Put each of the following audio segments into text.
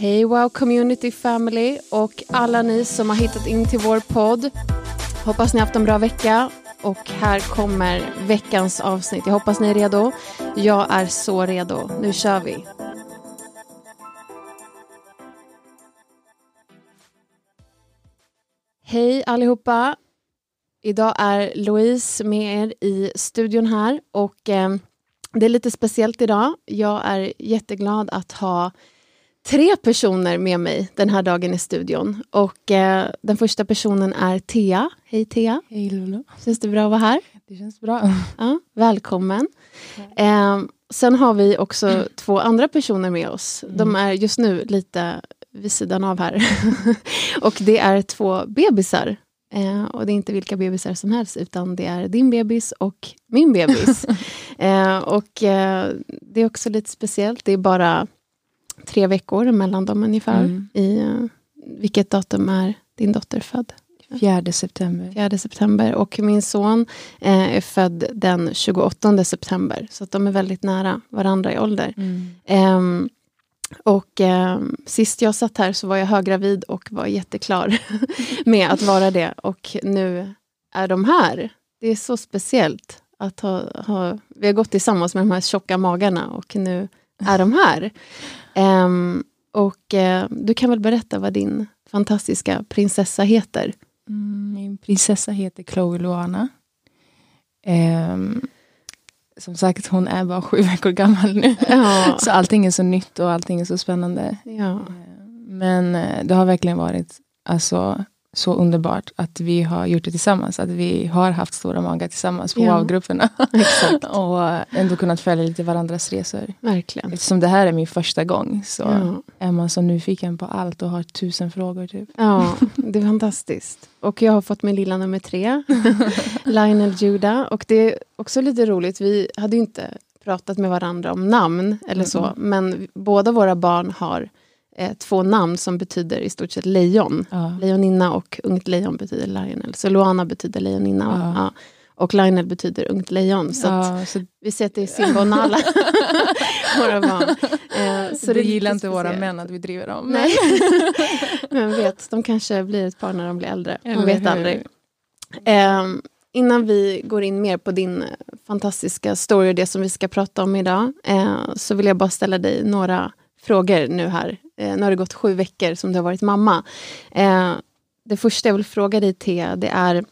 Hej Wow Community Family och alla ni som har hittat in till vår podd. Hoppas ni haft en bra vecka och här kommer veckans avsnitt. Jag hoppas ni är redo. Jag är så redo. Nu kör vi. Hej allihopa. Idag är Louise med er i studion här och eh, det är lite speciellt idag. Jag är jätteglad att ha tre personer med mig den här dagen i studion. Och eh, Den första personen är Thea. Hej Thea! Hej Lolo! Känns det bra att vara här? Det känns bra. Ja, välkommen! Eh, sen har vi också mm. två andra personer med oss. De mm. är just nu lite vid sidan av här. och det är två bebisar. Eh, och det är inte vilka bebisar som helst, utan det är din bebis och min bebis. eh, och eh, det är också lite speciellt. Det är bara tre veckor mellan dem ungefär. Mm. I, uh, vilket datum är din dotter född? 4 september. 4 september. Och min son eh, är född den 28 september. Så att de är väldigt nära varandra i ålder. Mm. Eh, och eh, sist jag satt här så var jag höggravid och var jätteklar med att vara det. Och nu är de här. Det är så speciellt att ha, ha vi har gått tillsammans med de här tjocka magarna och nu är de här. Um, och uh, du kan väl berätta vad din fantastiska prinsessa heter? Mm, min prinsessa heter Chloe Luana. Um, som sagt, hon är bara sju veckor gammal nu. Ja. så allting är så nytt och allting är så spännande. Ja. Ehm, men eh, det har verkligen varit alltså, så underbart att vi har gjort det tillsammans. Att vi har haft stora magar tillsammans på ja. WOW-grupperna. och ändå kunnat följa lite varandras resor. Verkligen. Eftersom det här är min första gång så ja. är man så nyfiken på allt och har tusen frågor. Typ. Ja, det är fantastiskt. Och jag har fått min lilla nummer tre, Lionel Judah. Och det är också lite roligt, vi hade ju inte pratat med varandra om namn eller så, mm. men båda våra barn har eh, två namn som betyder i stort sett lejon. Ja. Lejoninna och ungt lejon betyder Lionel. Så Luana betyder lejoninna. Ja. Ja. Och Lionel betyder ungt lejon. Så, ja, så vi ser att det är Simba och Nala, våra barn. Eh, så det, gillar inte våra män att vi driver dem. Nej. Men vet, de kanske blir ett par när de blir äldre. Man vet aldrig. Eh, innan vi går in mer på din fantastiska story och det som vi ska prata om idag, eh, så vill jag bara ställa dig några frågor nu här. Eh, nu har det gått sju veckor som du har varit mamma. Eh, det första jag vill fråga dig, Thea, det är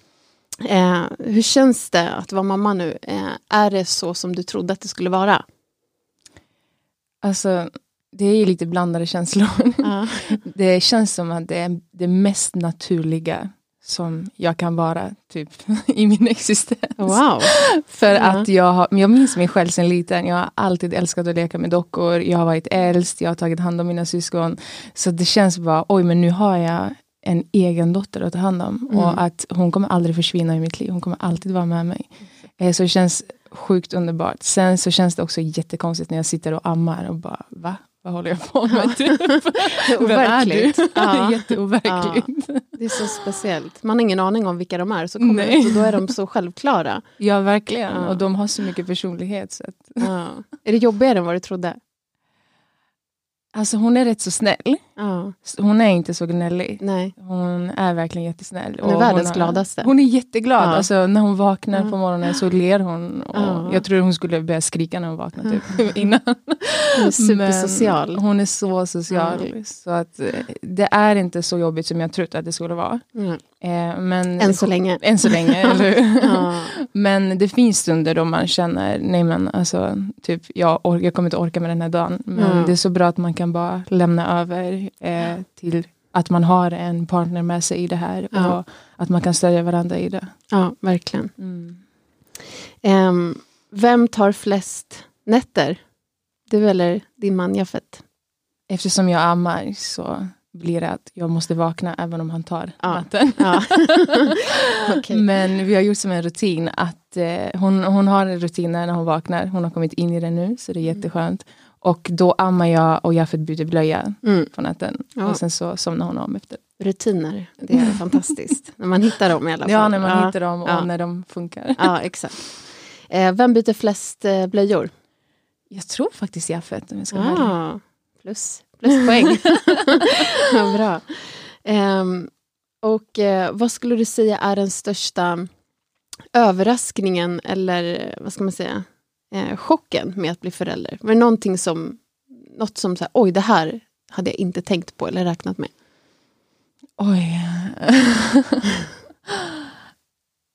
eh, hur känns det att vara mamma nu? Eh, är det så som du trodde att det skulle vara? Alltså, det är ju lite blandade känslor. Ja. det känns som att det är det mest naturliga som jag kan vara typ i min existens. Wow. För -huh. att jag, har, jag minns mig själv sedan liten. Jag har alltid älskat att leka med dockor. Jag har varit äldst, jag har tagit hand om mina syskon. Så det känns bara, oj men nu har jag en egen dotter att ta hand om. Mm. Och att hon kommer aldrig försvinna i mitt liv. Hon kommer alltid vara med mig. Mm. Så det känns sjukt underbart. Sen så känns det också jättekonstigt när jag sitter och ammar och bara, va? Vad håller jag på med? Typ? Vem är du? Ja. Jätteoverkligt. Ja. Det är så speciellt. Man har ingen aning om vilka de är, så kommer Nej. och då är de så självklara. Ja, verkligen. Ja. Och de har så mycket personlighet. Så att... ja. Är det jobbigare än vad du trodde? Alltså hon är rätt så snäll. Ja. Hon är inte så gnällig. Nej. Hon är verkligen jättesnäll. Hon är världens gladaste. Hon är jätteglad. Ja. Alltså, när hon vaknar ja. på morgonen så ler hon. Och Jag tror hon skulle börja skrika när hon vaknar typ, innan. Hon är supersocial. Men hon är så social. Så att, eh, det är inte så jobbigt som jag trott att det skulle vara. Mm. Eh, men, än så länge. Än så länge, eller Men det finns stunder då man känner, nej men alltså, typ, jag, jag kommer inte orka med den här dagen. Men mm. det är så bra att man kan bara lämna över eh, till att man har en partner med sig i det här. Ja. Och att man kan stödja varandra i det. Ja, verkligen. Mm. Um, vem tar flest nätter? Du eller din man Jaffet? Eftersom jag ammar så blir det att jag måste vakna även om han tar ja. natten. Ja. okay. Men vi har gjort som en rutin att eh, hon, hon har en rutin när hon vaknar. Hon har kommit in i det nu så det är mm. jätteskönt. Och då ammar jag och Jaffet byter blöja mm. på natten. Ja. Och sen så somnar hon om efter. Rutiner, det är fantastiskt. när man hittar dem i alla fall. Ja, när man hittar dem och när de funkar. Ja, exakt. Eh, vem byter flest eh, blöjor? Jag tror faktiskt Jaffet om jag ska ah, plus, pluspoäng. ja, bra. Um, och uh, vad skulle du säga är den största överraskningen eller vad ska man säga, eh, chocken med att bli förälder? Var det någonting som, något som så här, oj det här hade jag inte tänkt på eller räknat med? Oj.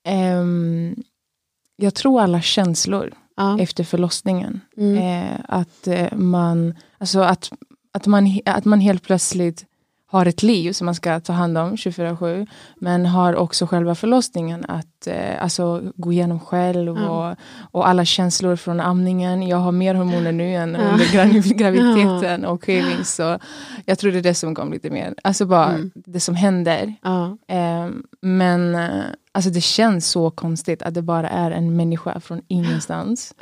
um, jag tror alla känslor ja. efter förlossningen. Mm. Eh, att eh, man, alltså att, att, man, att man helt plötsligt har ett liv som man ska ta hand om 24-7 men har också själva förlossningen att eh, alltså, gå igenom själv mm. och, och alla känslor från amningen. Jag har mer hormoner nu än mm. under graviditeten och craving så jag tror det är det som kom lite mer, alltså bara mm. det som händer. Eh, men alltså det känns så konstigt att det bara är en människa från ingenstans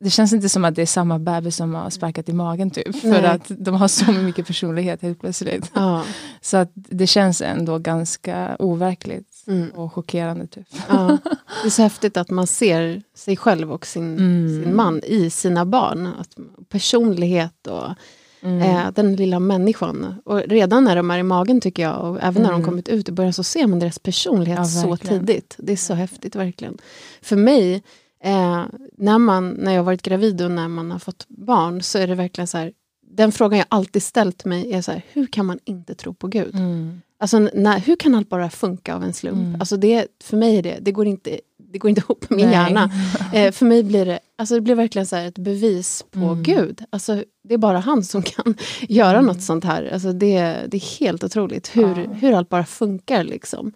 det känns inte som att det är samma bebis som har sparkat i magen typ. Nej. För att de har så mycket personlighet helt plötsligt. Ja. Så att det känns ändå ganska overkligt mm. och chockerande. Typ. Ja. Det är så häftigt att man ser sig själv och sin, mm. sin man i sina barn. Att personlighet och mm. eh, den lilla människan. Och redan när de är i magen tycker jag, och även när de mm. kommit ut i början så ser man deras personlighet ja, så tidigt. Det är så häftigt verkligen. För mig Eh, när, man, när jag varit gravid och när man har fått barn så är det verkligen så här, den frågan jag alltid ställt mig är så här, hur kan man inte tro på Gud? Mm. Alltså, när, hur kan allt bara funka av en slump? Mm. Alltså det, för mig är det, det går inte, det går inte ihop med min Nej. hjärna. Eh, för mig blir det, alltså det blir verkligen så ett bevis på mm. Gud. Alltså, det är bara han som kan göra mm. något sånt här. Alltså det, det är helt otroligt hur, ja. hur allt bara funkar. Liksom.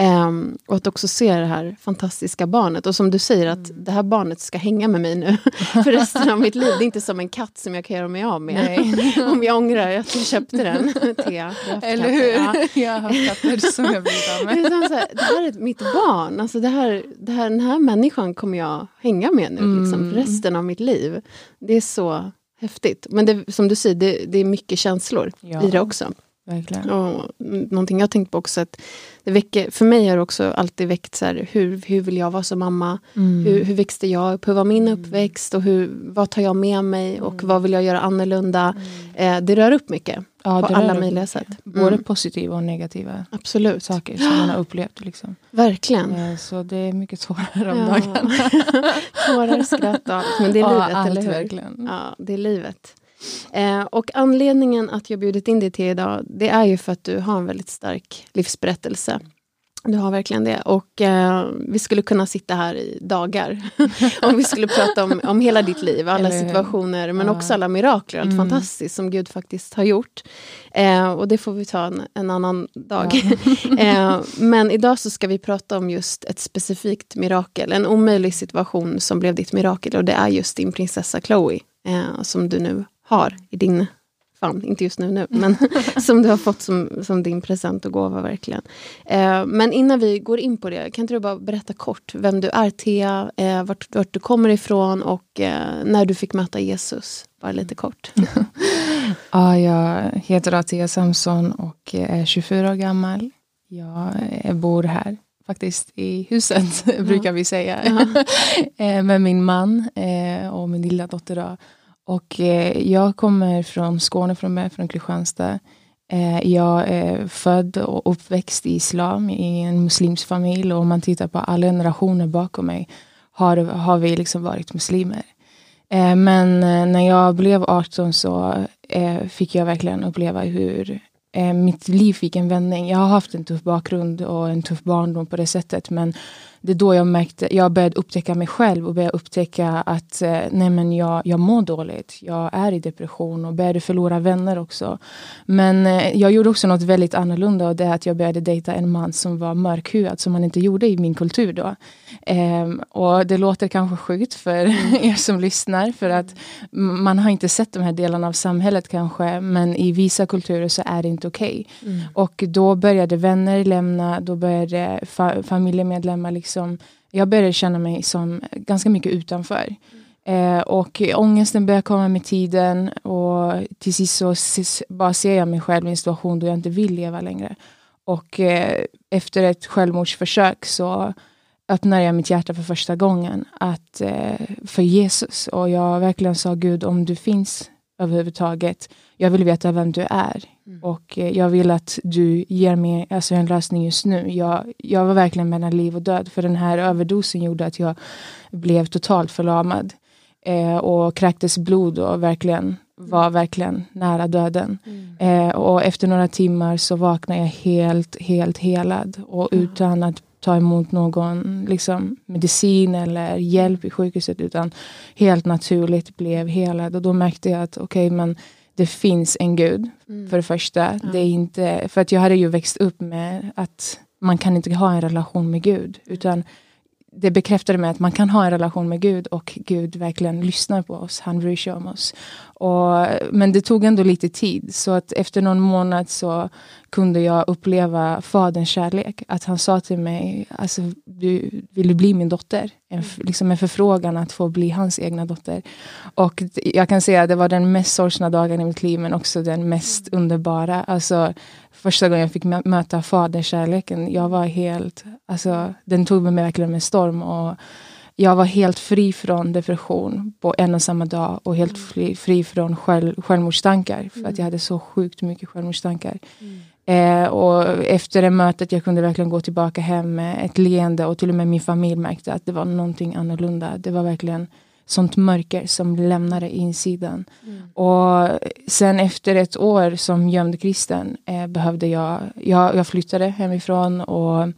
Um, och att också se det här fantastiska barnet. Och som du säger, att mm. det här barnet ska hänga med mig nu för resten av mitt liv. Det är inte som en katt som jag kan göra mig av med. Om jag ångrar att jag köpte den. Thea, Eller hur? Ja. Jag har haft katter som jag blivit av med. Det, här, det här är mitt barn. Alltså det här, det här, den här människan kommer jag hänga med nu mm. liksom, för resten av mitt liv. Det är så häftigt. Men det, som du säger, det, det är mycket känslor ja. i det också. Verkligen. Och någonting jag tänkt på också, att det väcker, för mig har det också alltid väckt så här, hur, hur vill jag vara som mamma? Mm. Hur, hur växte jag upp? Hur var min mm. uppväxt? Och hur, vad tar jag med mig? Och mm. vad vill jag göra annorlunda? Mm. Eh, det rör upp mycket. Ja, på alla möjliga sätt. Både mm. positiva och negativa Absolut. saker som man har upplevt. Liksom. Verkligen. Eh, så det är mycket tårar om ja. dagarna. tårar, skratt och allt. Men det är livet, ja, eller hur? Verkligen. Ja, det är livet. Eh, och anledningen att jag bjudit in dig till idag, det är ju för att du har en väldigt stark livsberättelse. Du har verkligen det. Och eh, vi skulle kunna sitta här i dagar. om vi skulle prata om, om hela ditt liv, alla situationer, men ja. också alla mirakler, allt mm. fantastiskt som Gud faktiskt har gjort. Eh, och det får vi ta en, en annan dag. Ja. eh, men idag så ska vi prata om just ett specifikt mirakel, en omöjlig situation som blev ditt mirakel och det är just din prinsessa Chloe, eh, som du nu har i din famn, inte just nu nu, men som du har fått som, som din present och gåva verkligen. Eh, men innan vi går in på det, kan inte du bara berätta kort vem du är Thea, eh, vart, vart, du kommer ifrån och eh, när du fick möta Jesus? Bara lite kort. ja, jag heter Atea Samson och är 24 år gammal. Jag bor här faktiskt i huset, brukar vi säga. Eh, med min man eh, och min lilla dotter. Då. Och eh, jag kommer från Skåne, från, mig, från Kristianstad. Eh, jag är född och uppväxt i islam, i en muslimsk familj. Och om man tittar på alla generationer bakom mig har, har vi liksom varit muslimer. Eh, men eh, när jag blev 18 så eh, fick jag verkligen uppleva hur eh, mitt liv fick en vändning. Jag har haft en tuff bakgrund och en tuff barndom på det sättet. Men det är då jag märkte, jag började upptäcka mig själv och började upptäcka att eh, nej men jag, jag mår dåligt. Jag är i depression och började förlora vänner också. Men eh, jag gjorde också något väldigt annorlunda och det är att jag började dejta en man som var mörkhyad som man inte gjorde i min kultur då. Um, och det låter kanske sjukt för er som lyssnar för att man har inte sett de här delarna av samhället kanske men i vissa kulturer så är det inte okej. Okay. Mm. Och då började vänner lämna, då började fa familjemedlemmar liksom liksom, jag började känna mig som ganska mycket utanför. Mm. Eh, och ångesten började komma med tiden och till sist så bara ser jag mig själv i en situation då jag inte vill leva längre. Och eh, efter ett självmordsförsök så öppnade jag mitt hjärta för första gången att, eh, för Jesus. Och jag verkligen sa Gud, om du finns, överhuvudtaget. Jag vill veta vem du är. Mm. Och eh, jag vill att du ger mig alltså, en lösning just nu. Jag, jag var verkligen mellan liv och död. För den här överdosen gjorde att jag blev totalt förlamad. Eh, och kräktes blod och verkligen var verkligen nära döden. Mm. Eh, och efter några timmar så vaknade jag helt, helt helad. Och utan att ta emot någon liksom, medicin eller hjälp i sjukhuset utan helt naturligt blev helad. Och då märkte jag att okej, okay, men det finns en gud, mm. för det första. Ja. Det är inte, för att jag hade ju växt upp med att man kan inte ha en relation med Gud. Utan det bekräftade mig att man kan ha en relation med Gud och Gud verkligen lyssnar på oss. Han bryr sig om oss. Och, men det tog ändå lite tid. Så att efter någon månad så kunde jag uppleva Faderns kärlek. Att han sa till mig, alltså, du, vill du bli min dotter? En, liksom en förfrågan att få bli hans egna dotter. Och jag kan säga att det var den mest sorgsna dagen i mitt liv, men också den mest underbara. Alltså, första gången jag fick möta faderskärleken, jag var helt, alltså, den tog mig verkligen med storm. Och jag var helt fri från depression på en och samma dag och helt fri, fri från själv, självmordstankar. För att jag hade så sjukt mycket självmordstankar. Mm. Eh, och efter det mötet jag kunde verkligen gå tillbaka hem med ett leende och till och med min familj märkte att det var någonting annorlunda. Det var verkligen sånt mörker som lämnade insidan. Mm. Och sen efter ett år som gömd kristen eh, behövde jag, jag, jag flyttade hemifrån och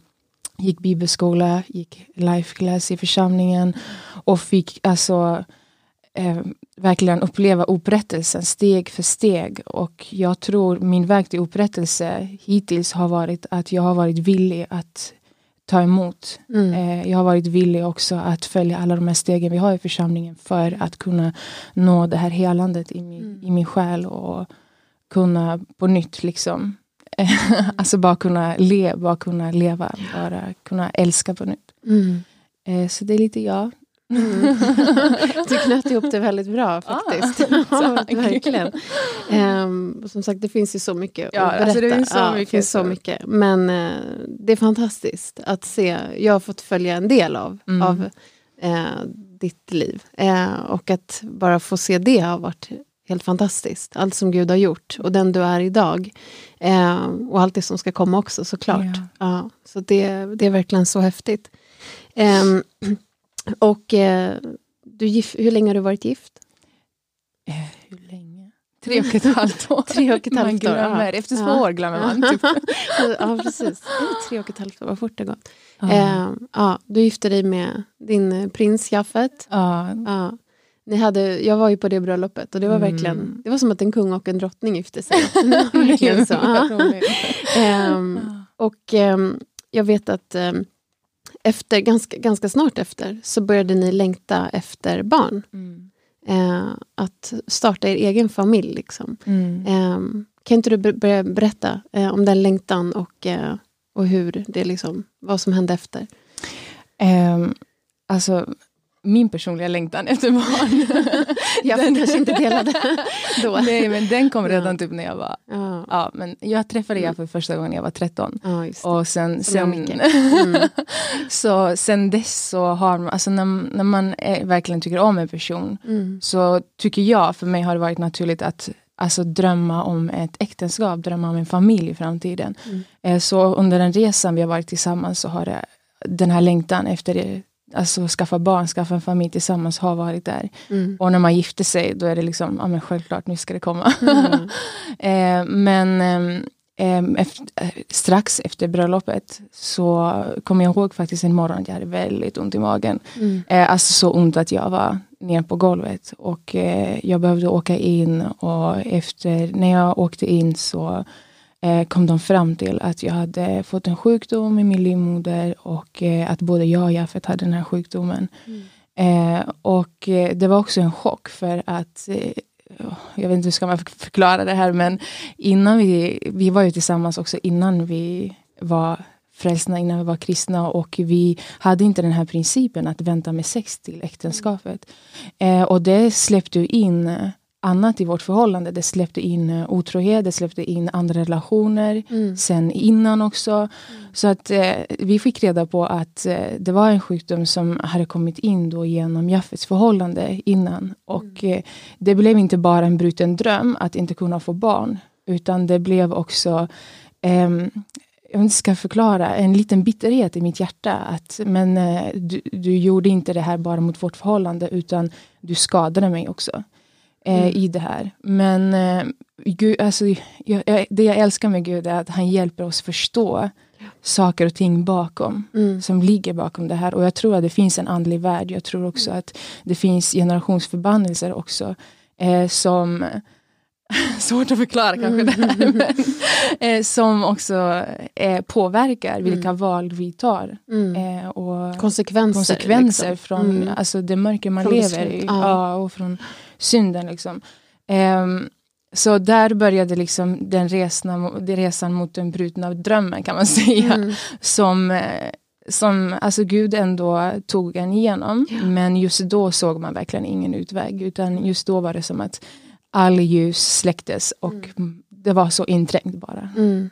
gick bibelskola, gick life class i församlingen och fick alltså eh, verkligen uppleva upprättelsen steg för steg. Och jag tror min väg till upprättelse hittills har varit att jag har varit villig att ta emot. Mm. Eh, jag har varit villig också att följa alla de här stegen vi har i församlingen för att kunna nå det här helandet i min, mm. i min själ och kunna på nytt liksom alltså bara kunna le, bara kunna leva, bara kunna älska på nytt. Mm. Eh, så det är lite jag. Mm. du knöt ihop det väldigt bra faktiskt. Ah, verkligen. Um, som sagt, det finns ju så mycket ja, att berätta. Alltså det finns så, ja, mycket, finns så mycket. Men uh, det är fantastiskt att se. Jag har fått följa en del av, mm. av uh, ditt liv. Uh, och att bara få se det har varit helt fantastiskt. Allt som Gud har gjort och den du är idag. Eh, och allt det som ska komma också såklart. Ja. ja så det, det är verkligen så häftigt. Eh, och eh, du hur länge har du varit gift? Eh, hur länge? Tre och ett halvt år. tre och ett halvt år. Ja. Efter två år glömmer man. Typ. ja, precis. Tre och ett halvt år, vad fort det gått. Ja. ja, du gifte dig med din prins Jaffet. Ja. ja. Ni hade, jag var ju på det bröllopet och det var mm. verkligen Det var som att en kung och en drottning gifte sig. verkligen så. um, och um, jag vet att um, efter, ganska, ganska snart efter så började ni längta efter barn. Mm. Uh, att starta er egen familj. Liksom. Mm. kan inte du börja berätta uh, om den längtan och, uh, och hur det liksom, vad som hände efter? Um, alltså min personliga längtan efter barn. jag den, kanske inte delade då. Nej, men den kom redan ja. typ när jag var... Ja. ja men jag träffade mm. för första gången när jag var 13. Ja, och sen, sen, mm. så sen dess så har man, alltså när, när man är, verkligen tycker om en person, mm. så tycker jag, för mig har det varit naturligt att alltså drömma om ett äktenskap, drömma om en familj i framtiden. Mm. Eh, så under den resan vi har varit tillsammans så har det, den här längtan efter det alltså, skaffa barn, skaffa en familj tillsammans har varit där. Mm. Och när man gifter sig då är det liksom, ja men självklart nu ska det komma. Mm. eh, men eh, efter, eh, strax efter bröllopet så kommer jag ihåg faktiskt en morgon att jag hade väldigt ont i magen. Mm. Eh, alltså så ont att jag var ner på golvet och eh, jag behövde åka in och efter, när jag åkte in så kom de fram till att jag hade fått en sjukdom i min livmoder och eh, att både jag och Jafet hade den här sjukdomen. Mm. Eh, och eh, det var också en chock för att eh, jag vet inte hur ska man förklara det här men innan vi, vi var ju tillsammans också innan vi var frälsna, innan vi var kristna och vi hade inte den här principen att vänta med sex till äktenskapet. Eh, och det släppte in annat i vårt förhållande. Det släppte in uh, otrohet, det släppte in andra relationer mm. sen innan också. Mm. Så att uh, vi fick reda på att uh, det var en sjukdom som hade kommit in då genom Jaffets förhållande innan. Och mm. det blev inte bara en bruten dröm att inte kunna få barn. Utan det blev också um, jag inte ska förklara, en liten bitterhet i mitt hjärta. Att, men du, du gjorde inte det här bara mot vårt förhållande utan du skadade mig också eh, mm. i det här. Men eh, Gud, alltså, jag, jag, det jag älskar med Gud är att han hjälper oss förstå saker och ting bakom, mm. som ligger bakom det här. Och jag tror att det finns en andlig värld. Jag tror också mm. att det finns generationsförbannelser också, eh, som Svårt att förklara kanske mm. det här, men, eh, som också eh, påverkar vilka mm. val vi tar. Mm. Eh, och konsekvenser. konsekvenser liksom. från mm. alltså, det mörker man från lever i. Ja. ja. och från synden. Liksom. Um, så där började liksom den resan, den resan mot den brutna drömmen kan man säga. Mm. Som, eh, som alltså Gud ändå tog en igenom. Ja. Men just då såg man verkligen ingen utväg. Utan just då var det som att all ljus släcktes och mm. det var så inträngt bara. Mm.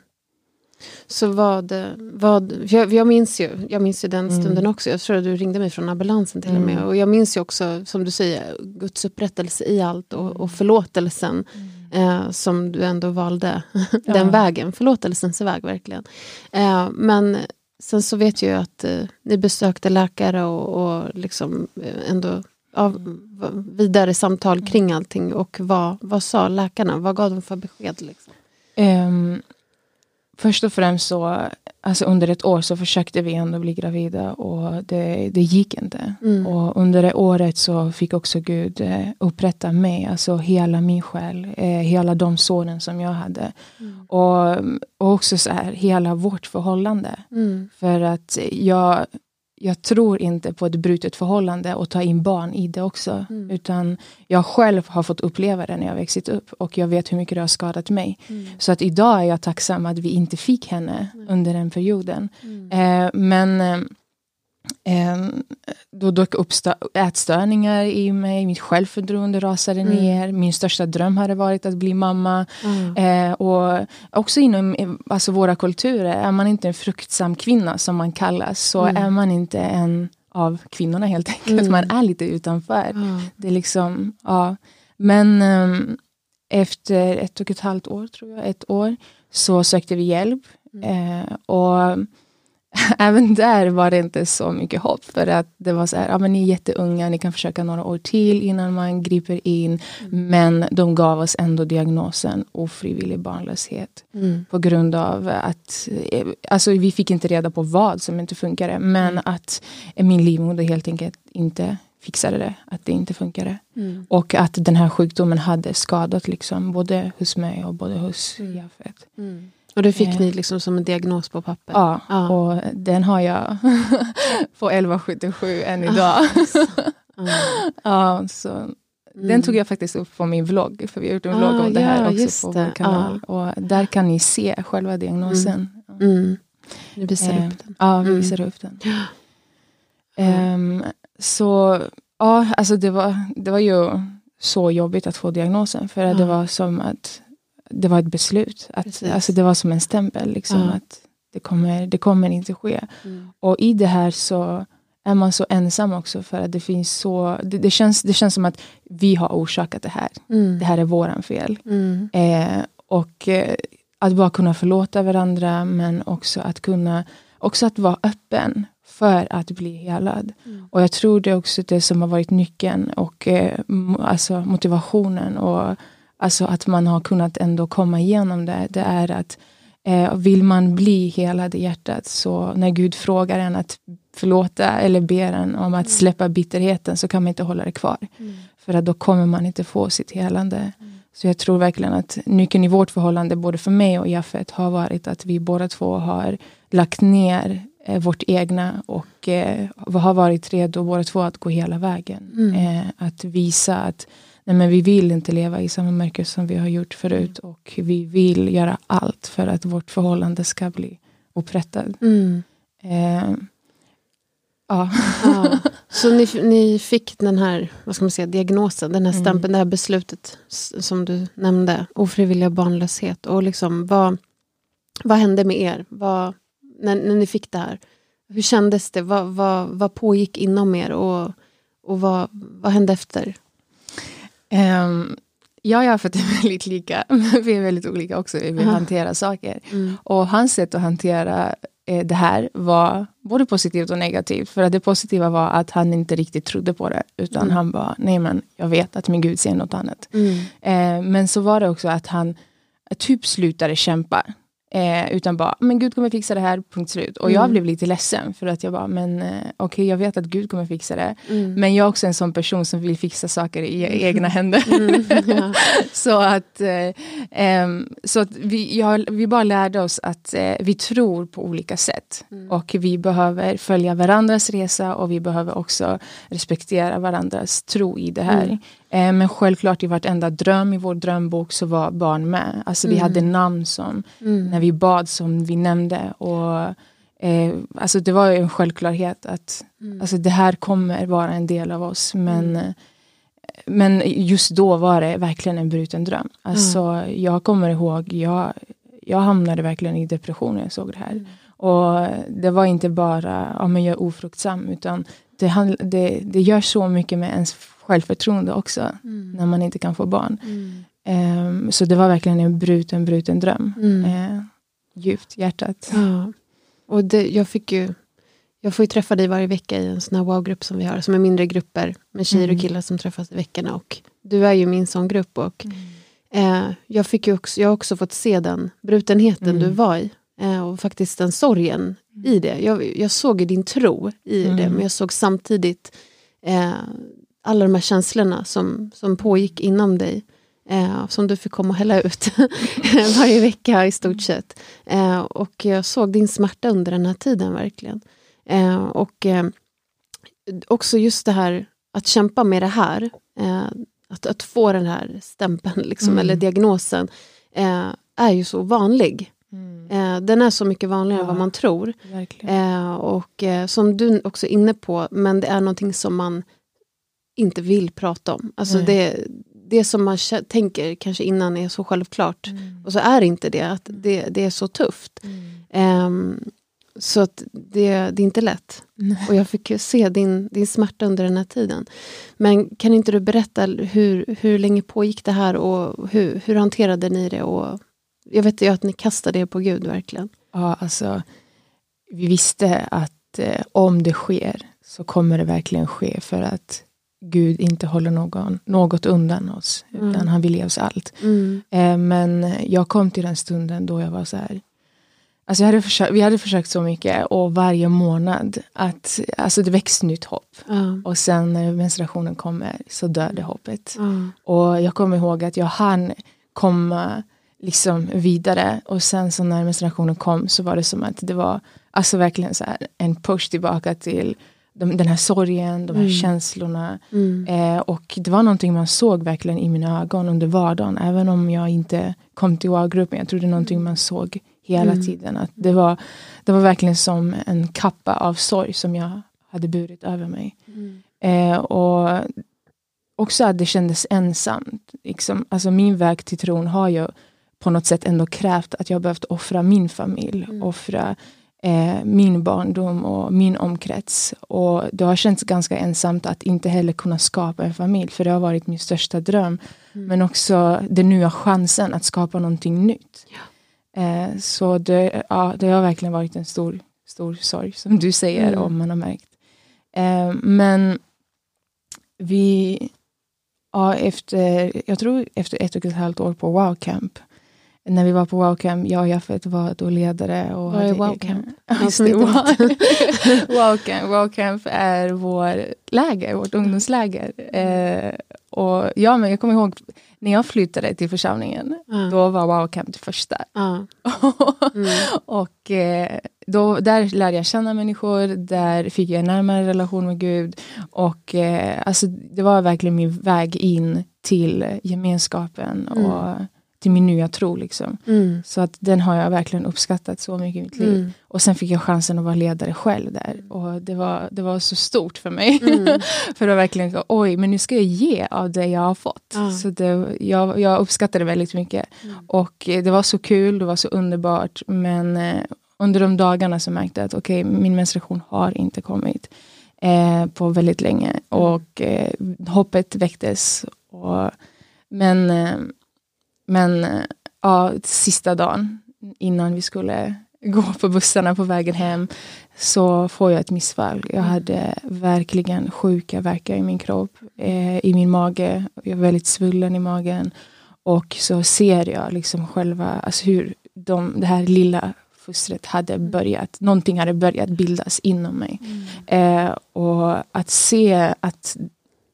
Så vad, vad jag, jag, minns ju, jag minns ju den mm. stunden också. Jag tror att du ringde mig från ambulansen till mm. och med. Mm. Och jag minns ju också, som du säger, Guds upprättelse i allt och, och mm. förlåtelsen. Mm. Eh, som du ändå valde den ja. vägen, förlåtelsens väg verkligen. Eh, men sen så vet jag ju att eh, ni besökte läkare och, och liksom eh, ändå av vidare samtal kring allting. Och vad, vad sa läkarna? Vad gav de för besked? Liksom? Um, först och främst så, alltså under ett år så försökte vi ändå bli gravida och det, det gick inte. Mm. Och under det året så fick också Gud eh, upprätta mig, alltså hela min själ, eh, hela de såren som jag hade. Mm. Och, och också så här, hela vårt förhållande. Mm. För att jag jag tror inte på ett brutet förhållande och ta in barn i det också. Mm. Utan jag själv har fått uppleva det när jag växit upp och jag vet hur mycket det har skadat mig. Mm. Så att idag är jag tacksam att vi inte fick henne mm. under den perioden. Mm. Eh, men eh, då dök upp ätstörningar i mig, mitt självförtroende rasade mm. ner, min största dröm hade varit att bli mamma. Mm. Eh, och också inom alltså våra kulturer, är man inte en fruktsam kvinna som man kallas, så mm. är man inte en av kvinnorna helt enkelt. Mm. Man är lite utanför. Det är liksom, ja. Men eh, efter ett och ett halvt år, tror jag, ett år, så sökte vi hjälp. Eh, och även där var det inte så mycket hopp. För att det var så här, ja men ni är jätteunga, ni kan försöka några år till innan man griper in. Mm. Men de gav oss ändå diagnosen ofrivillig barnlöshet. Mm. På grund av att, eh, alltså vi fick inte reda på vad som inte funkade. Men mm. att min livmoder helt enkelt inte fixade det, att det inte funkade. Mm. Och att den här sjukdomen hade skadat liksom, både hos mig och både hos mm. Jafet. Mm. Och det fick eh. ni liksom som en diagnos på papper? Ja, ja. och den har jag på 1177 än idag. Ah, ja, så mm. Den tog jag faktiskt upp på min vlogg, för vi har gjort en vlogg ah, om det här ja, också på vår kanal. Ah. Och där kan ni se själva diagnosen. Mm. Mm. Du visar eh, upp den. Ja, vi mm. visar upp den. Um, så ja, alltså det var, det var ju så jobbigt att få diagnosen, för det var som att det var ett beslut. Att, alltså det var som en stämpel. Liksom, ja. att det kommer, det kommer inte ske. Mm. Och i det här så är man så ensam också. För att det finns så det, det känns, det känns som att vi har orsakat det här. Mm. Det här är våran fel. Mm. Eh, och eh, att bara kunna förlåta varandra men också att kunna också att vara öppen för att bli helad. Mm. Och jag tror det är också det som har varit nyckeln och eh, alltså motivationen och Alltså att man har kunnat ändå komma igenom det. Det är att eh, vill man bli helad i hjärtat så när Gud frågar en att förlåta eller ber en om att mm. släppa bitterheten så kan man inte hålla det kvar. Mm. För att då kommer man inte få sitt helande. Mm. Så jag tror verkligen att nyckeln i vårt förhållande, både för mig och Jaffet, har varit att vi båda två har lagt ner eh, vårt egna och eh, har varit redo båda två att gå hela vägen. Mm. Eh, att visa att nej men vi vill inte leva i samma mörker som vi har gjort förut mm. och vi vill göra allt för att vårt förhållande ska bli upprättat. Mm. Eh, Ja. Ja. Så ni, ni fick den här vad ska man säga, diagnosen, den här Mm. stämpeln, det här beslutet som du nämnde, ofrivilliga barnlöshet. Och liksom, vad, vad hände med er vad, när, när ni fick det här? Hur kändes det? Vad, vad, vad pågick inom er? Och, och vad, vad hände efter? Ehm, jag och Jafet är väldigt lika, vi är väldigt olika också hur vi hanterar saker. Mm. Och hans sätt att hantera eh, det här var både positivt och negativt. För att det positiva var att han inte riktigt trodde på det. Utan Mm. han bara, nej men jag vet att min Gud säger något annat. Mm. Eh, men så var det också att han typ slutade kämpa. Eh, utan bara, men Gud kommer fixa det här, punkt slut. Och jag Mm. blev lite ledsen för att jag bara, men eh, okej jag vet att Gud kommer fixa det. Mm. Men jag är också en sån person som vill fixa saker i egna händer. Mm. Ja. så att, eh, så att vi, jag, vi bara lärde oss att eh, vi tror på olika sätt. Mm. Och vi behöver följa varandras resa och vi behöver också respektera varandras tro i det här. Mm. Eh, men självklart i vartenda dröm i vår drömbok så var barn med. Alltså vi Mm. hade namn som, Mm. när vi bad som vi nämnde. Och, eh, alltså det var en självklarhet att Mm. Alltså det här kommer vara en del av oss men, Mm. eh, men just då var det verkligen en bruten dröm. Alltså jag kommer ihåg, jag, jag hamnade verkligen i depression när jag såg det här. Mm. Och det var inte bara, ja men jag är ofruktsam utan det, handl- det, det gör så mycket med ens självförtroende också Mm. när man inte kan få barn. Mm. Ehm, så det var verkligen en bruten, bruten dröm. Mm. Eh, djupt hjärtat. Ja. Och det, jag, fick ju, jag får ju träffa dig varje vecka i en sån här wow-grupp som vi har, som är mindre grupper med tjejer Mm. och killar som träffas i veckorna. Och du är ju min sån grupp. Och, eh, jag, fick också, jag har också fått se den brutenheten Mm. du var i. Eh, och faktiskt den sorgen i det. Jag, jag såg din tro i Mm. det, men jag såg samtidigt eh, alla de här känslorna som, som pågick inom dig. Eh, som du fick komma och hälla ut varje vecka i stort sett. Eh, och jag såg din smärta under den här tiden verkligen. Eh, och eh, också just det här att kämpa med det här. Eh, att, att få den här stämpeln liksom, Mm. eller diagnosen eh, är ju så vanlig. Mm. Den är så mycket vanligare än Ja. vad man tror. Och som du också är inne på, men det är någonting som man inte vill prata om. Alltså Nej. det, det som man tänker kanske innan är så självklart. Mm. Och så är inte det, att det, det är så tufft. Ehm, så att det, det är inte lätt. Nej. Och jag fick se din, din smärta under den här tiden. Men kan inte du berätta hur, hur länge pågick det här och hur, hur hanterade ni det? Och jag vet ju att ni kastade er på Gud verkligen. Ja, alltså, vi visste att eh, om det sker så kommer det verkligen ske för att Gud inte håller någon, något undan oss. Mm. Utan han vill ge oss allt. Eh, men jag kom till den stunden då jag var så här. Alltså jag hade försökt, vi hade försökt så mycket och varje månad att alltså det väcks nytt hopp. Ja. Och sen när menstruationen kommer så dör det hoppet. Och jag kommer ihåg att jag hann komma liksom vidare och sen så när menstruationen kom så var det som att det var alltså verkligen så här en push tillbaka till de, den här sorgen, de här Mm. känslorna. Mm. Eh, och det var någonting man såg verkligen i mina ögon under vardagen. Även om jag inte kom till wow-gruppen. Jag tror det är någonting man såg hela Mm. tiden. Att det, var, det var verkligen som en kappa av sorg som jag hade burit över mig. Mm. Eh, och också att det kändes ensamt. Liksom, alltså min väg till tron har ju på något sätt ändå krävt att jag behövt offra min familj, Mm. offra eh, min barndom och min omkrets. Och det har känts ganska ensamt att inte heller kunna skapa en familj, för det har varit min största dröm. Mm. Men också den nya chansen att skapa någonting nytt. Eh, så det, ja, det har verkligen varit en stor, stor sorg, som du säger, Mm. om man har märkt. Eh, men vi, ja, efter, jag tror efter ett och ett halvt år på Wow Camp, när vi var på Wow Camp, jag och Jaffet var då ledare. Och Vad är hade Wow egen- Camp? Ja, Han Just som det, inte wow. wow, Camp. wow Camp är vår läger, vårt ungdomsläger. Eh, och ja, men jag kommer ihåg när jag flyttade till församlingen, Ja. då var Wow Camp det första. Mm. och eh, då, där lärde jag känna människor, där fick jag en närmare relation med Gud. Och eh, alltså, det var verkligen min väg in till gemenskapen Mm. och till min nya tro. Liksom. Mm. Så att den har jag verkligen uppskattat så mycket i mitt liv. Mm. Och sen fick jag chansen att vara ledare själv där. Och det var, det var så stort för mig. Mm. för det var verkligen, oj, men nu ska jag ge av det jag har fått. Ja. Så det, jag, jag uppskattade väldigt mycket. Mm. Och det var så kul, det var så underbart. Men eh, under de dagarna så märkte jag att okej, min menstruation har inte kommit eh, på väldigt länge. Och eh, hoppet väcktes. Och, men eh, men eh, ja, sista dagen innan vi skulle gå på bussarna på vägen hem så får jag ett missfall. Jag hade verkligen sjuka verkar i min kropp, eh, i min mage. Jag var väldigt svullen i magen. Och så ser jag liksom själva, alltså hur de, det här lilla fostret hade börjat, någonting hade börjat bildas inom mig. Eh, och att se att,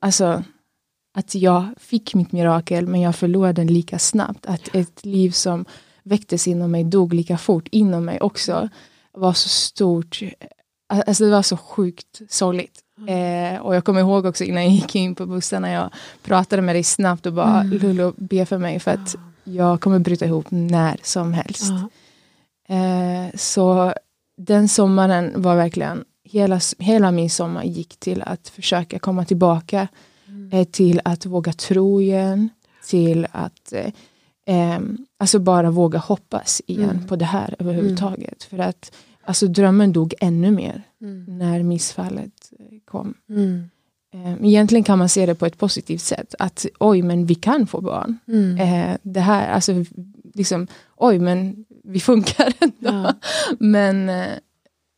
alltså, att jag fick mitt mirakel men jag förlorade den lika snabbt. Att ett liv som väcktes inom mig dog lika fort inom mig också. var så stort. Alltså det var så sjukt sorgligt. Eh, och jag kommer ihåg också innan jag gick in på bussen när jag pratade med dig snabbt och bara Mm. Lulu be för mig för att jag kommer bryta ihop när som helst. Ja. Eh, så den sommaren var verkligen, hela, hela min sommar gick till att försöka komma tillbaka. Eh, till att våga tro igen. Till att eh, alltså bara våga hoppas igen Mm. på det här överhuvudtaget. För att alltså drömmen dog ännu mer Mm. när missfallet eh, kom. Mm. Egentligen kan man se det på ett positivt sätt. Att oj, men vi kan få barn. Mm. Eh, det här, alltså liksom, oj men vi funkar ändå. Ja. Men,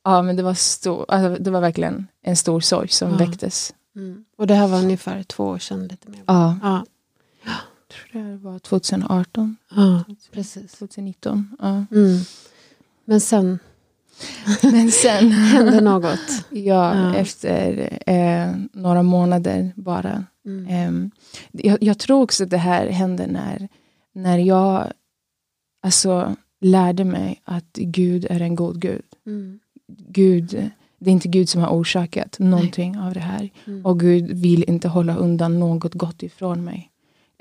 ja, men det, var stor, alltså, det var verkligen en stor sorg som Ja. väcktes. Mm. Och det här var ungefär två år sedan lite mer. Ja, Ja, jag tror det var 2018, ja precis. 2019. Ja. Mm. Men sen Men sen, hände något. ja, Ja. efter eh, några månader bara. Mm. Ehm, jag, jag tror också att det här hände när, när jag alltså, lärde mig att Gud är en god Gud. Mm. Gud, det är inte Gud som har orsakat någonting av det här. Mm. Och Gud vill inte hålla undan något gott ifrån mig.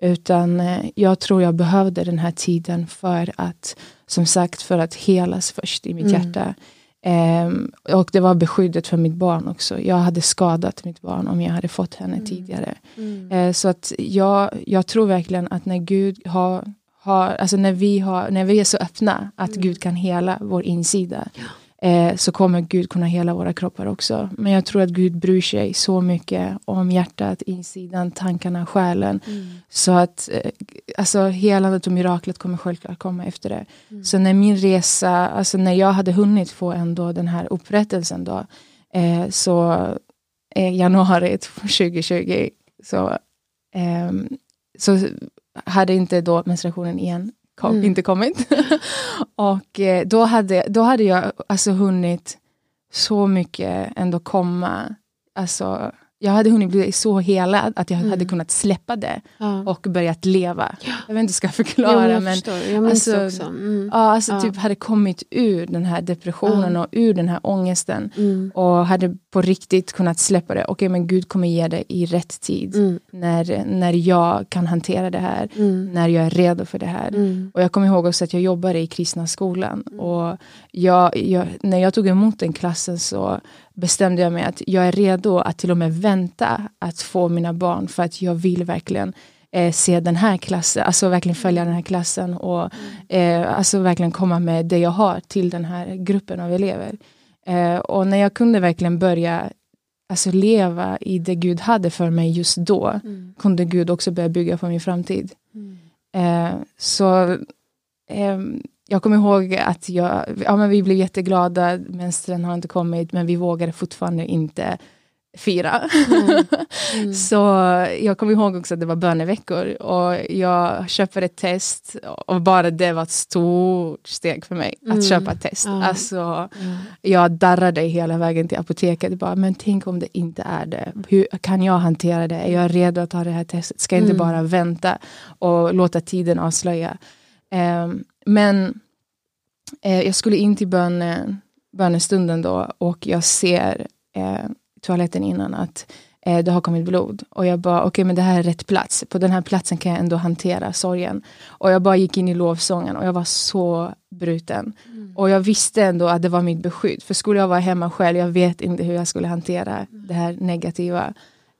Utan eh, jag tror jag behövde den här tiden för att, som sagt, för att helas först i mitt Mm. hjärta. Ehm, och det var beskyddet för mitt barn också. Jag hade skadat mitt barn om jag hade fått henne Mm. tidigare. Mm. Eh, så att jag, jag tror verkligen att när Gud har, har alltså när vi, har, när vi är så öppna att Mm. Gud kan hela vår insida eh, så kommer Gud kunna hela våra kroppar också. Men jag tror att Gud bryr sig så mycket om hjärtat, insidan, tankarna, själen. Mm. Så att eh, alltså, helandet och miraklet kommer självklart komma efter det. Mm. Så när min resa, alltså när jag hade hunnit få ändå den här upprättelsen då, eh, så eh, januari 2020 så, ehm, så hade inte då menstruationen igen kom, Mm. inte kommit. och eh, då, hade, då hade jag alltså hunnit så mycket ändå komma, alltså jag hade hunnit bli så helad att jag Mm. hade kunnat släppa det Ja. och börjat leva. Jag vet inte hur jag ska förklara men jag men. Jag alltså. Mm. Ja, alltså Ja. typ hade kommit ur den här depressionen Ja. och ur den här ångesten. Mm. Och hade på riktigt kunnat släppa det. Okej, men Gud kommer ge det i rätt tid. Mm. När, när jag kan hantera det här. Mm. När jag är redo för det här. Mm. Och jag kommer ihåg också att jag jobbade i kristna skolan. Och jag, jag, när jag tog emot den klassen så bestämde jag mig att jag är redo att till och med vänta att få mina barn. För att jag vill verkligen eh, se den här klassen, alltså verkligen följa den här klassen. Och eh, alltså verkligen komma med det jag har till den här gruppen av elever. Eh, och när jag kunde verkligen börja alltså leva i det Gud hade för mig just då, Mm. kunde Gud också börja bygga på min framtid. Mm. Eh, så ehm, jag kommer ihåg att jag, ja, men vi blev jätteglada, menstruen har inte kommit, men vi vågade fortfarande inte fira. Mm. så jag kommer ihåg också att det var böneveckor och jag köpte ett test och bara det var ett stort steg för mig Mm. att köpa ett test. Alltså, Ja. jag darrade hela vägen till apoteket. Bara, men tänk om det inte är det. Hur kan jag hantera det? Är jag redo att ta det här testet? Ska jag inte Mm. bara vänta och låta tiden avslöja? Ehm, men eh, jag skulle in till böne, bönestunden då och jag ser eh, i toaletten innan att Eh, det har kommit blod. Och jag bara, okej okay, men det här är rätt plats. På den här platsen kan jag ändå hantera sorgen. Och jag bara gick in i lovsången och jag var så bruten. Mm. Och jag visste ändå att det var mitt beskydd. För skulle jag vara hemma själv, jag vet inte hur jag skulle hantera mm. det här negativa.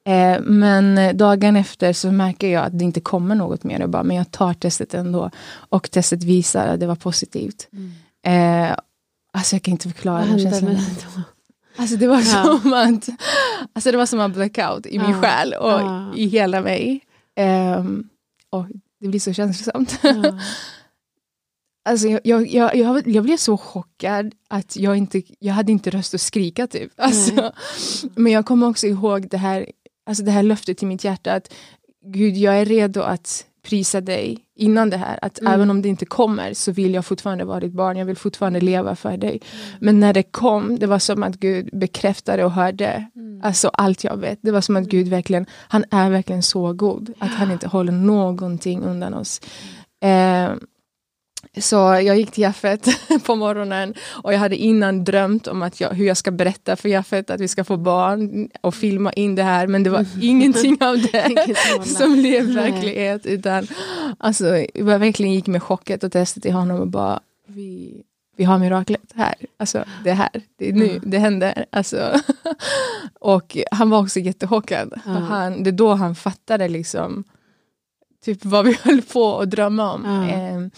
Eh, men dagen efter så märker jag att det inte kommer något mer. Jag bara, men jag tar testet ändå. Och testet visar att det var positivt. Mm. Eh, alltså jag kan inte förklara den känslan. Alltså det var ja. som att alltså det var som en blackout i min ja. själ och ja. i hela mig. Um, och det blir så känslosamt. Ja. alltså jag, jag, jag, jag, jag blev så chockad att jag inte jag hade inte röst att skrika typ. Alltså, men jag kommer också ihåg det här, alltså det här löftet till mitt hjärta att Gud jag är redo att prisa dig innan det här. Att mm. även om det inte kommer så vill jag fortfarande vara ditt barn. Jag vill fortfarande leva för dig. Mm. Men när det kom, det var som att Gud bekräftade och hörde mm. alltså allt jag vet. Det var som att Gud verkligen, han är verkligen så god. Att han inte håller någonting undan oss. Eh, så jag gick till Jaffet på morgonen och jag hade innan drömt om att jag, hur jag ska berätta för Jaffet att vi ska få barn och filma in det här men det var ingenting av det som blev verklighet. Utan, alltså, jag verkligen gick med chocket och testet till honom och bara vi, vi har miraklet här. Alltså det är här, det är nu, det händer. Alltså. och han var också jättechockad. Han, det är då han fattade liksom typ vad vi höll på att drömma om. Mm.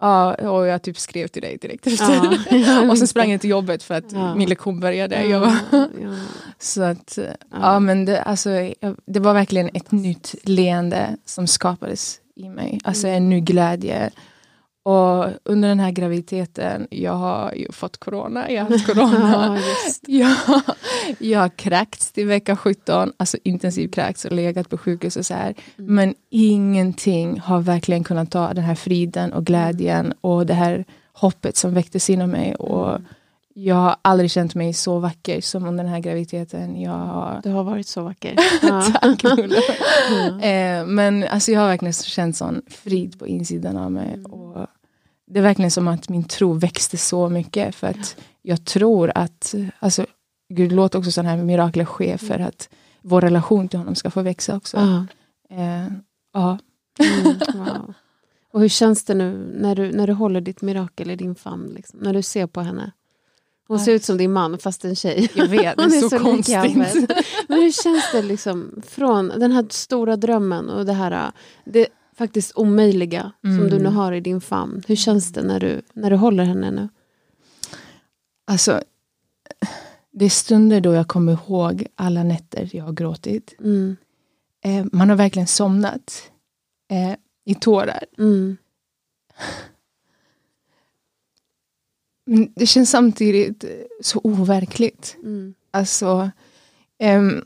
Ja, och jag typ skrev till dig direkt efter. Ja, och sen sprang jag till jobbet för att ja. min lektion började. Ja, var, ja. Så att, ja. men det, alltså, det var verkligen ett nytt leende som skapades i mig. Alltså en ny glädje. Och under den här graviditeten, jag har ju fått corona, jag har haft corona. ja, jag, jag har kräkts till vecka 17, alltså intensivt kräkts och legat på sjukhus och så här. Mm. Men ingenting har verkligen kunnat ta den här friden och glädjen och det här hoppet som väcktes inom mig. Och mm. jag har aldrig känt mig så vacker som under den här graviditeten. Jag har... Du har varit så vacker. Tack mm. eh, Men alltså, jag har verkligen känt sån frid på insidan av mig. Mm. Och det är verkligen som att min tro växte så mycket för att jag tror att, alltså Gud låt också sådana här mirakler ske för att vår relation till honom ska få växa också. -huh. eh, ja. Mm, wow. Och hur känns det nu när du, när du håller ditt mirakel i din famn? Liksom, när du ser på henne? Hon ser ut som din man fast en tjej. Jag vet, det är, är så, så konstigt. Men hur känns det liksom från den här stora drömmen och det här det faktiskt omöjliga mm. som du nu mm. har i din famn. Hur känns det när du, när du håller henne nu? Alltså, det är stunder då jag kommer ihåg alla nätter jag har gråtit. Mm. Eh, man har verkligen somnat eh, i tårar. Mm. Men det känns samtidigt så overkligt. Mm. Alltså, um,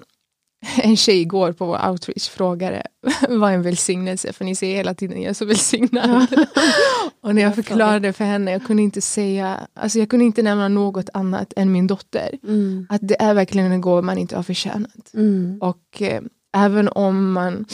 en tjej igår på vår outreach frågade vad en välsignelse, för ni säger hela tiden jag är så välsignad. och när jag förklarade för henne, jag kunde inte säga, alltså jag kunde inte nämna något annat än min dotter. Mm. Att det är verkligen en gåva man inte har förtjänat. Mm. Och eh, även om man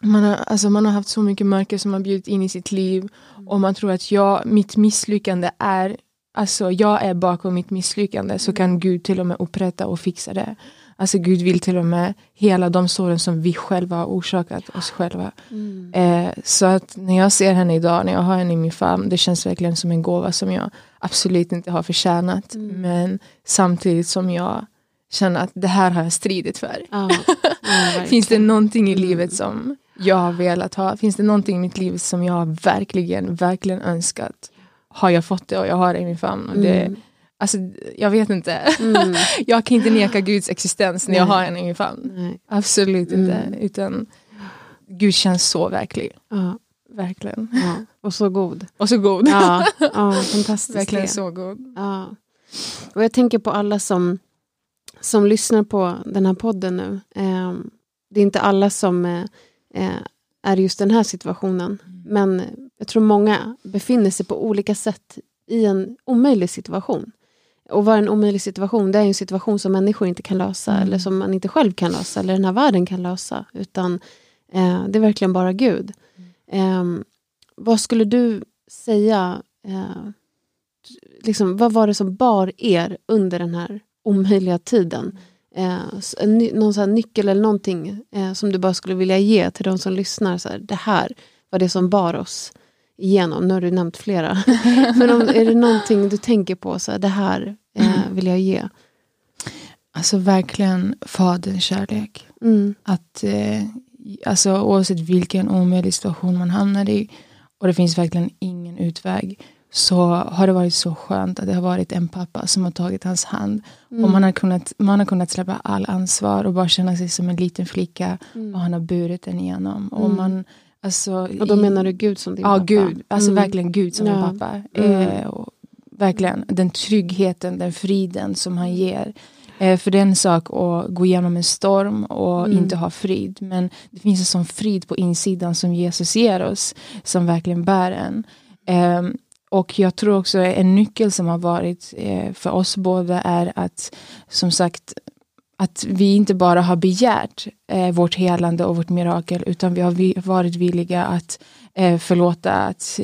man har, alltså man har haft så mycket mörker som har bjudit in i sitt liv och man tror att jag, mitt misslyckande är, alltså jag är bakom mitt misslyckande så kan Gud till och med upprätta och fixa det. Alltså Gud vill till och med hela de såren som vi själva har orsakat oss själva. Mm. Eh, så att när jag ser henne idag, när jag har henne i min famn, det känns verkligen som en gåva som jag absolut inte har förtjänat. Mm. Men samtidigt som jag känner att det här har jag stridit för. Ah, ja, Finns det någonting i mm. livet som jag har velat ha? Finns det någonting i mitt liv som jag verkligen, verkligen önskat? Har jag fått det och jag har det i min famn. Och det, mm. Alltså, jag vet inte. Mm. jag kan inte neka Guds existens när Nej. jag har henne i min famn. Absolut mm. inte. Utan Gud känns så verklig. Ja. Verkligen. Ja. Och så god. Och så god. Ja, ja fantastiskt. Verkligen så god. Ja. Och jag tänker på alla som, som lyssnar på den här podden nu. Eh, det är inte alla som eh, är i just den här situationen. Mm. Men jag tror många befinner sig på olika sätt i en omöjlig situation. Och vad är en omöjlig situation? Det är en situation som människor inte kan lösa mm. eller som man inte själv kan lösa eller den här världen kan lösa. Utan eh, det är verkligen bara Gud. Mm. Eh, vad skulle du säga, eh, liksom, vad var det som bar er under den här omöjliga tiden? eh, någon så nyckel eller någonting eh, som du bara skulle vilja ge till de som lyssnar. Så här, det här var det som bar oss igenom. Nu har du nämnt flera. Men om, är det någonting du tänker på, så här, det här eh, vill jag ge? Alltså verkligen faderns kärlek. Mm. Att, eh, alltså, oavsett vilken omöjlig situation man hamnar i och det finns verkligen ingen utväg så har det varit så skönt att det har varit en pappa som har tagit hans hand. Mm. Och man har, kunnat, man har kunnat släppa all ansvar och bara känna sig som en liten flicka mm. och han har burit den igenom. Och, mm. man, alltså, och då menar du Gud som din ja, pappa? Ja, Gud. Alltså mm. verkligen Gud som ja. en pappa. Mm. Eh, och verkligen den tryggheten, den friden som han ger. Eh, för det är en sak att gå igenom en storm och mm. inte ha frid. Men det finns en sån frid på insidan som Jesus ger oss. Som verkligen bär en. Eh, och jag tror också en nyckel som har varit eh, för oss båda är att som sagt att vi inte bara har begärt eh, vårt helande och vårt mirakel utan vi har varit villiga att eh, förlåta, att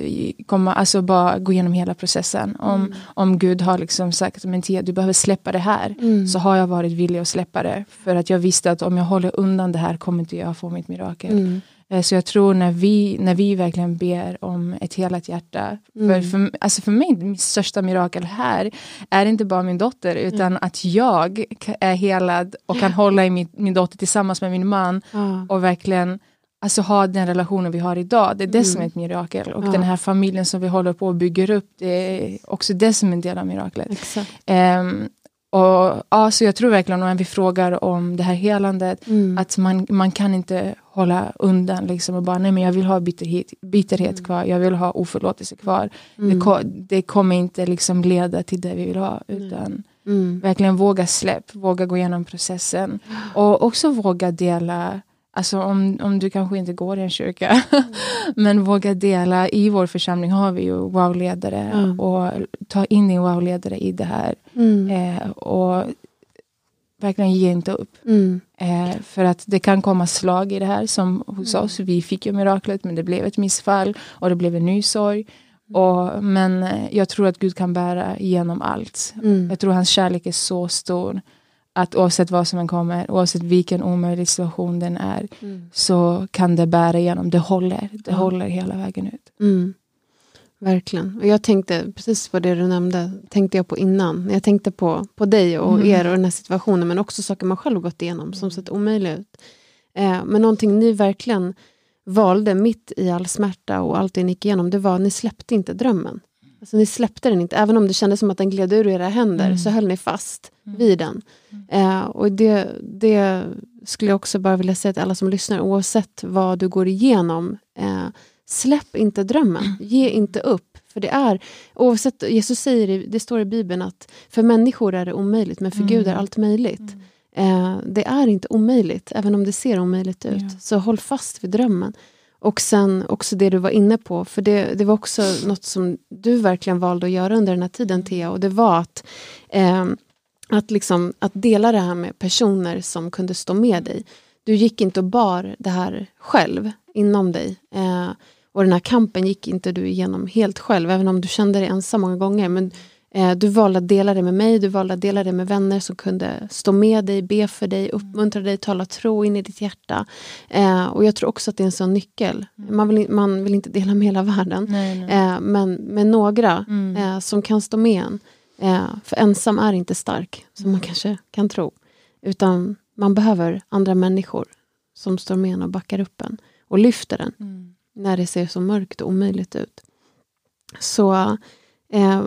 komma, alltså bara gå igenom hela processen. Om, mm. om Gud har liksom sagt, men Tia du behöver släppa det här, mm. så har jag varit villig att släppa det. För att jag visste att om jag håller undan det här kommer inte jag få mitt mirakel. Mm. Eh, så jag tror när vi, när vi verkligen ber om ett helat hjärta. Mm. För, för, alltså för mig, mitt största mirakel här är inte bara min dotter utan mm. att jag är helad och kan hålla i min, min dotter tillsammans med min man mm. och verkligen alltså, ha den relationen vi har idag. Det är det mm. som är ett mirakel. Och den här familjen som vi håller på och bygger upp, det är också det som är en del av miraklet. Um, och, ja, så jag tror verkligen när vi frågar om det här helandet, mm. att man, man kan inte hålla undan liksom och bara, nej men jag vill ha bitterhet, bitterhet mm. kvar, jag vill ha oförlåtelse kvar. Mm. Det, det, kommer inte liksom leda till det vi vill ha, utan mm. verkligen våga släpp, våga gå igenom processen. Och också våga dela Alltså om, om du kanske inte går i en kyrka, mm. men våga dela. I vår församling har vi ju wow-ledare mm. och ta in din wow-ledare i det här. Mm. Eh, och verkligen ge inte upp. Mm. Eh, för att det kan komma slag i det här som hos mm. oss. Vi fick ju miraklet men det blev ett missfall och det blev en ny sorg. Mm. Och, men eh, jag tror att Gud kan bära igenom allt. Jag tror hans kärlek är så stor att oavsett vad som än kommer, oavsett vilken omöjlig situation den är, mm. så kan det bära igenom. Det håller, det ja. håller hela vägen ut. Mm. Verkligen. Och jag tänkte, precis på det du nämnde, tänkte jag på innan. Jag tänkte på, på dig och mm. er och den här situationen, men också saker man själv gått igenom som sett omöjliga ut. Eh, men någonting ni verkligen valde mitt i all smärta och allt det ni gick igenom, det var att ni släppte inte drömmen. Alltså, ni släppte den inte, även om det kändes som att den gled ur era händer, mm. så höll ni fast mm. vid den. Mm. Eh, och det, det skulle jag också bara vilja säga till alla som lyssnar, oavsett vad du går igenom, eh, släpp inte drömmen, mm. ge inte upp. För det är, oavsett, Jesus säger, det står i Bibeln att för människor är det omöjligt, men för Gud är mm. allt möjligt. Mm. Eh, det är inte omöjligt, även om det ser omöjligt ut. Ja. Så håll fast vid drömmen. Och sen också det du var inne på, för det, det var också något som du verkligen valde att göra under den här tiden Thea, och det var att, eh, att, liksom, att dela det här med personer som kunde stå med dig. Du gick inte och bar det här själv inom dig. Eh, och den här kampen gick inte du igenom helt själv, även om du kände dig ensam många gånger. Men du valde att dela det med mig, du valde att dela det med vänner som kunde stå med dig, be för dig, uppmuntra dig, tala tro in i ditt hjärta. Eh, och jag tror också att det är en sån nyckel. Mm. Man vill, man vill inte dela med hela världen, nej, nej. Eh, men med några mm. eh, som kan stå med en. Eh, för ensam är inte stark, som mm. man kanske kan tro. Utan man behöver andra människor som står med en och backar upp en och lyfter en mm. när det ser så mörkt och omöjligt ut. Så eh,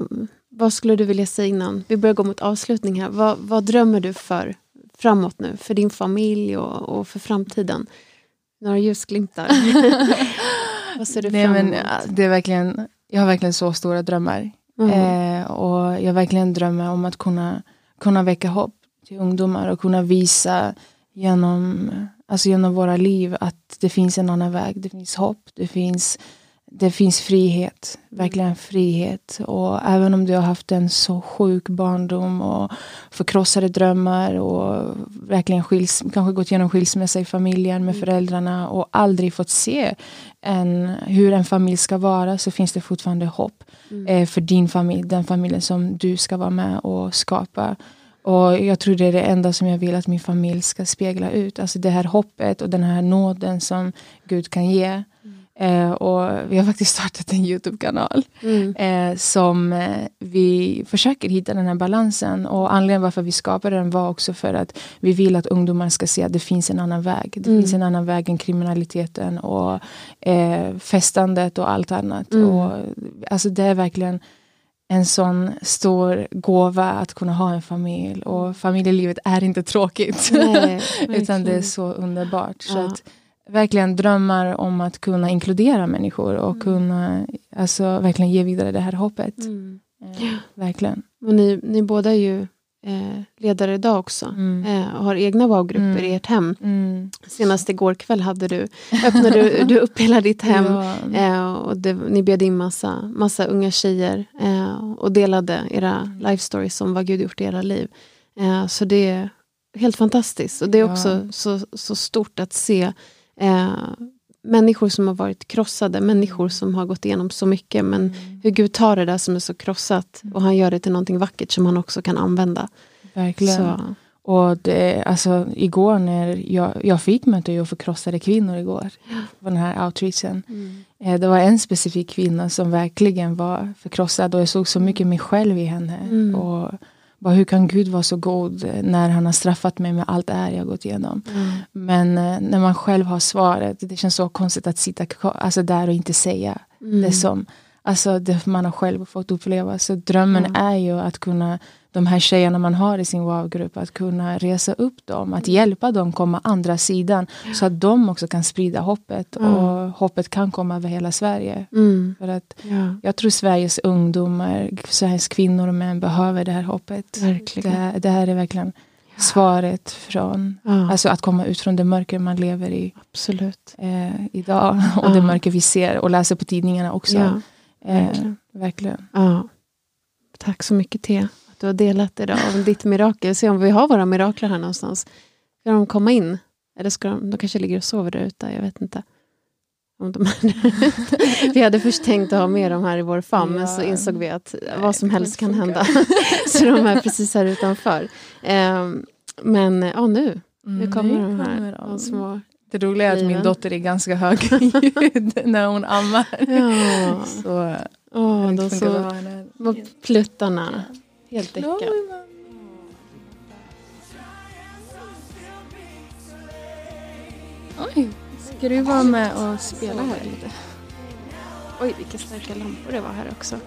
vad skulle du vilja säga innan vi börjar gå mot avslutning här? Vad, vad drömmer du för framåt nu? För din familj och, och för framtiden? Några ljusglimtar? vad ser du fram emot? Men, det är verkligen, jag har verkligen så stora drömmar. Mm. Eh, och jag verkligen drömmer om att kunna, kunna väcka hopp till ungdomar och kunna visa genom, alltså genom våra liv att det finns en annan väg. Det finns hopp, det finns det finns frihet, verkligen frihet. Och även om du har haft en så sjuk barndom och förkrossade drömmar och verkligen skils, kanske gått igenom skilsmässa i familjen med mm. föräldrarna och aldrig fått se en, hur en familj ska vara så finns det fortfarande hopp mm. eh, för din familj, den familjen som du ska vara med och skapa. Och jag tror det är det enda som jag vill att min familj ska spegla ut. Alltså det här hoppet och den här nåden som Gud kan ge. Eh, och vi har faktiskt startat en Youtube-kanal Mm. eh, som eh, vi försöker hitta den här balansen. Och anledningen varför vi skapade den var också för att vi vill att ungdomar ska se att det finns en annan väg. Det Mm. finns en annan väg än kriminaliteten och eh, festandet och allt annat. Mm. Och, alltså det är verkligen en sån stor gåva att kunna ha en familj. Och familjelivet är inte tråkigt. Nej, Utan det är så underbart. Så Ja. att, verkligen drömmar om att kunna inkludera människor och Mm. kunna alltså, verkligen ge vidare det här hoppet. Mm. Eh, verkligen. Och ni, ni båda är ju eh, ledare idag också. Mm. Eh, och har egna wow-grupper Mm. i ert hem. Mm. Senast igår kväll hade du, öppnade du, du upp hela ditt hem. Ja. Eh, och det, ni bjöd in massa, massa unga tjejer eh, och delade era life stories om vad Gud gjort i era liv. Eh, så det är helt fantastiskt. Och det är Ja. också så, så stort att se eh, människor som har varit krossade, människor som har gått igenom så mycket. Men Mm. hur Gud tar det där som är så krossat och han gör det till någonting vackert som han också kan använda. Verkligen. Så, Och det, alltså, igår när jag, jag fick möta ju förkrossade kvinnor igår. På den här outreachen. Eh, Det var en specifik kvinna som verkligen var förkrossad och jag såg så mycket mig själv i henne. Mm. Och bara, hur kan Gud vara så god eh, när han har straffat mig med allt det här jag gått igenom. Men eh, när man själv har svaret, det känns så konstigt att sitta alltså där och inte säga Mm. det som alltså det man har själv fått uppleva. Så drömmen Ja. är ju att kunna, de här tjejerna man har i sin wow-grupp, att kunna resa upp dem, att hjälpa dem komma andra sidan. Så att de också kan sprida hoppet Ja. och hoppet kan komma över hela Sverige. Mm. För att Ja, jag tror Sveriges ungdomar, Sveriges kvinnor och män behöver det här hoppet. verkligen. Det, här- det här är verkligen svaret från, Ja, alltså att komma ut från det mörker man lever i absolut. eh, idag. Och Ja. det mörker vi ser och läser på tidningarna också. Ja, eh, verkligen. verkligen. Ja. Tack så mycket Thea, du har delat idag om ditt mirakel. Se om vi har våra mirakler här någonstans. Ska de komma in? Eller ska de, de kanske ligger och sover där ute, jag vet inte. Om de vi hade först tänkt att ha med dem här i vår famn, men så Ja. insåg vi att Nej, vad som helst kan hända. så de är precis här utanför. Ehm, men ja, nu, nu kommer de här. de. Små. Det roliga är att min dotter är ganska hög ljud när hon ammar. Ja, Så det de så pluttarna. Helt däckade. Oj, ska du vara med och spela här lite? Oj, vilka starka lampor det var här också.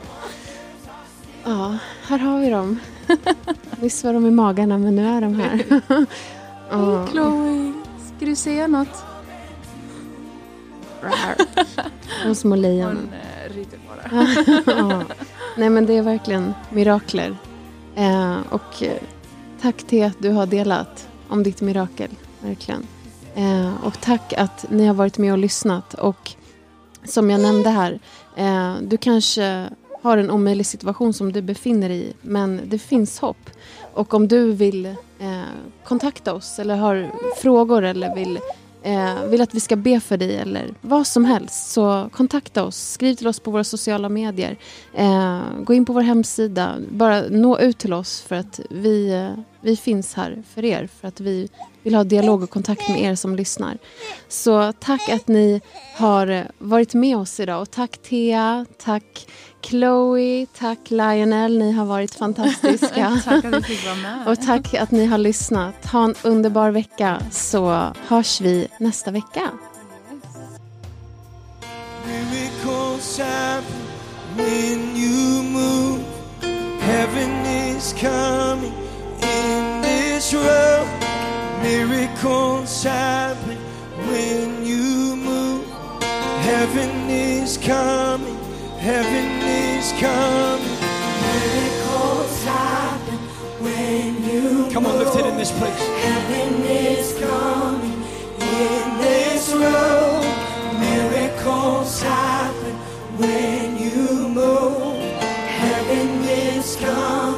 Ja, här har vi dem. Nyss var de i magarna, men nu är de här. Ja. Chloe, ska du säga något? De små lejonen. Hon eh, rider bara. Nej men det är verkligen mirakler. Eh, och eh, tack till att du har delat om ditt mirakel. Verkligen. Eh, och tack att ni har varit med och lyssnat. Och som jag nämnde här, eh, du kanske har en omöjlig situation som du befinner dig i, men det finns hopp. Och om du vill eh, kontakta oss eller har frågor eller vill eh, vill att vi ska be för dig eller vad som helst så kontakta oss. Skriv till oss på våra sociala medier. Eh, gå in på vår hemsida. Bara nå ut till oss för att vi, eh, vi finns här för er. För att vi vill ha dialog och kontakt med er som lyssnar. Så tack att ni har eh, varit med oss idag. Och tack Thea, tack Chloe, tack Lionel. Ni har varit fantastiska. Tack att fick vara med. Och tack att ni har lyssnat. Ha en underbar vecka så hörs vi nästa vecka. Miracles happen when you move. Heaven is coming natural miracles happen when you move. Heaven is coming, heaven is coming. Miracles happen when you move. Come on, lift it in this place. Heaven is coming in this room. Miracles happen when you move. Heaven is coming.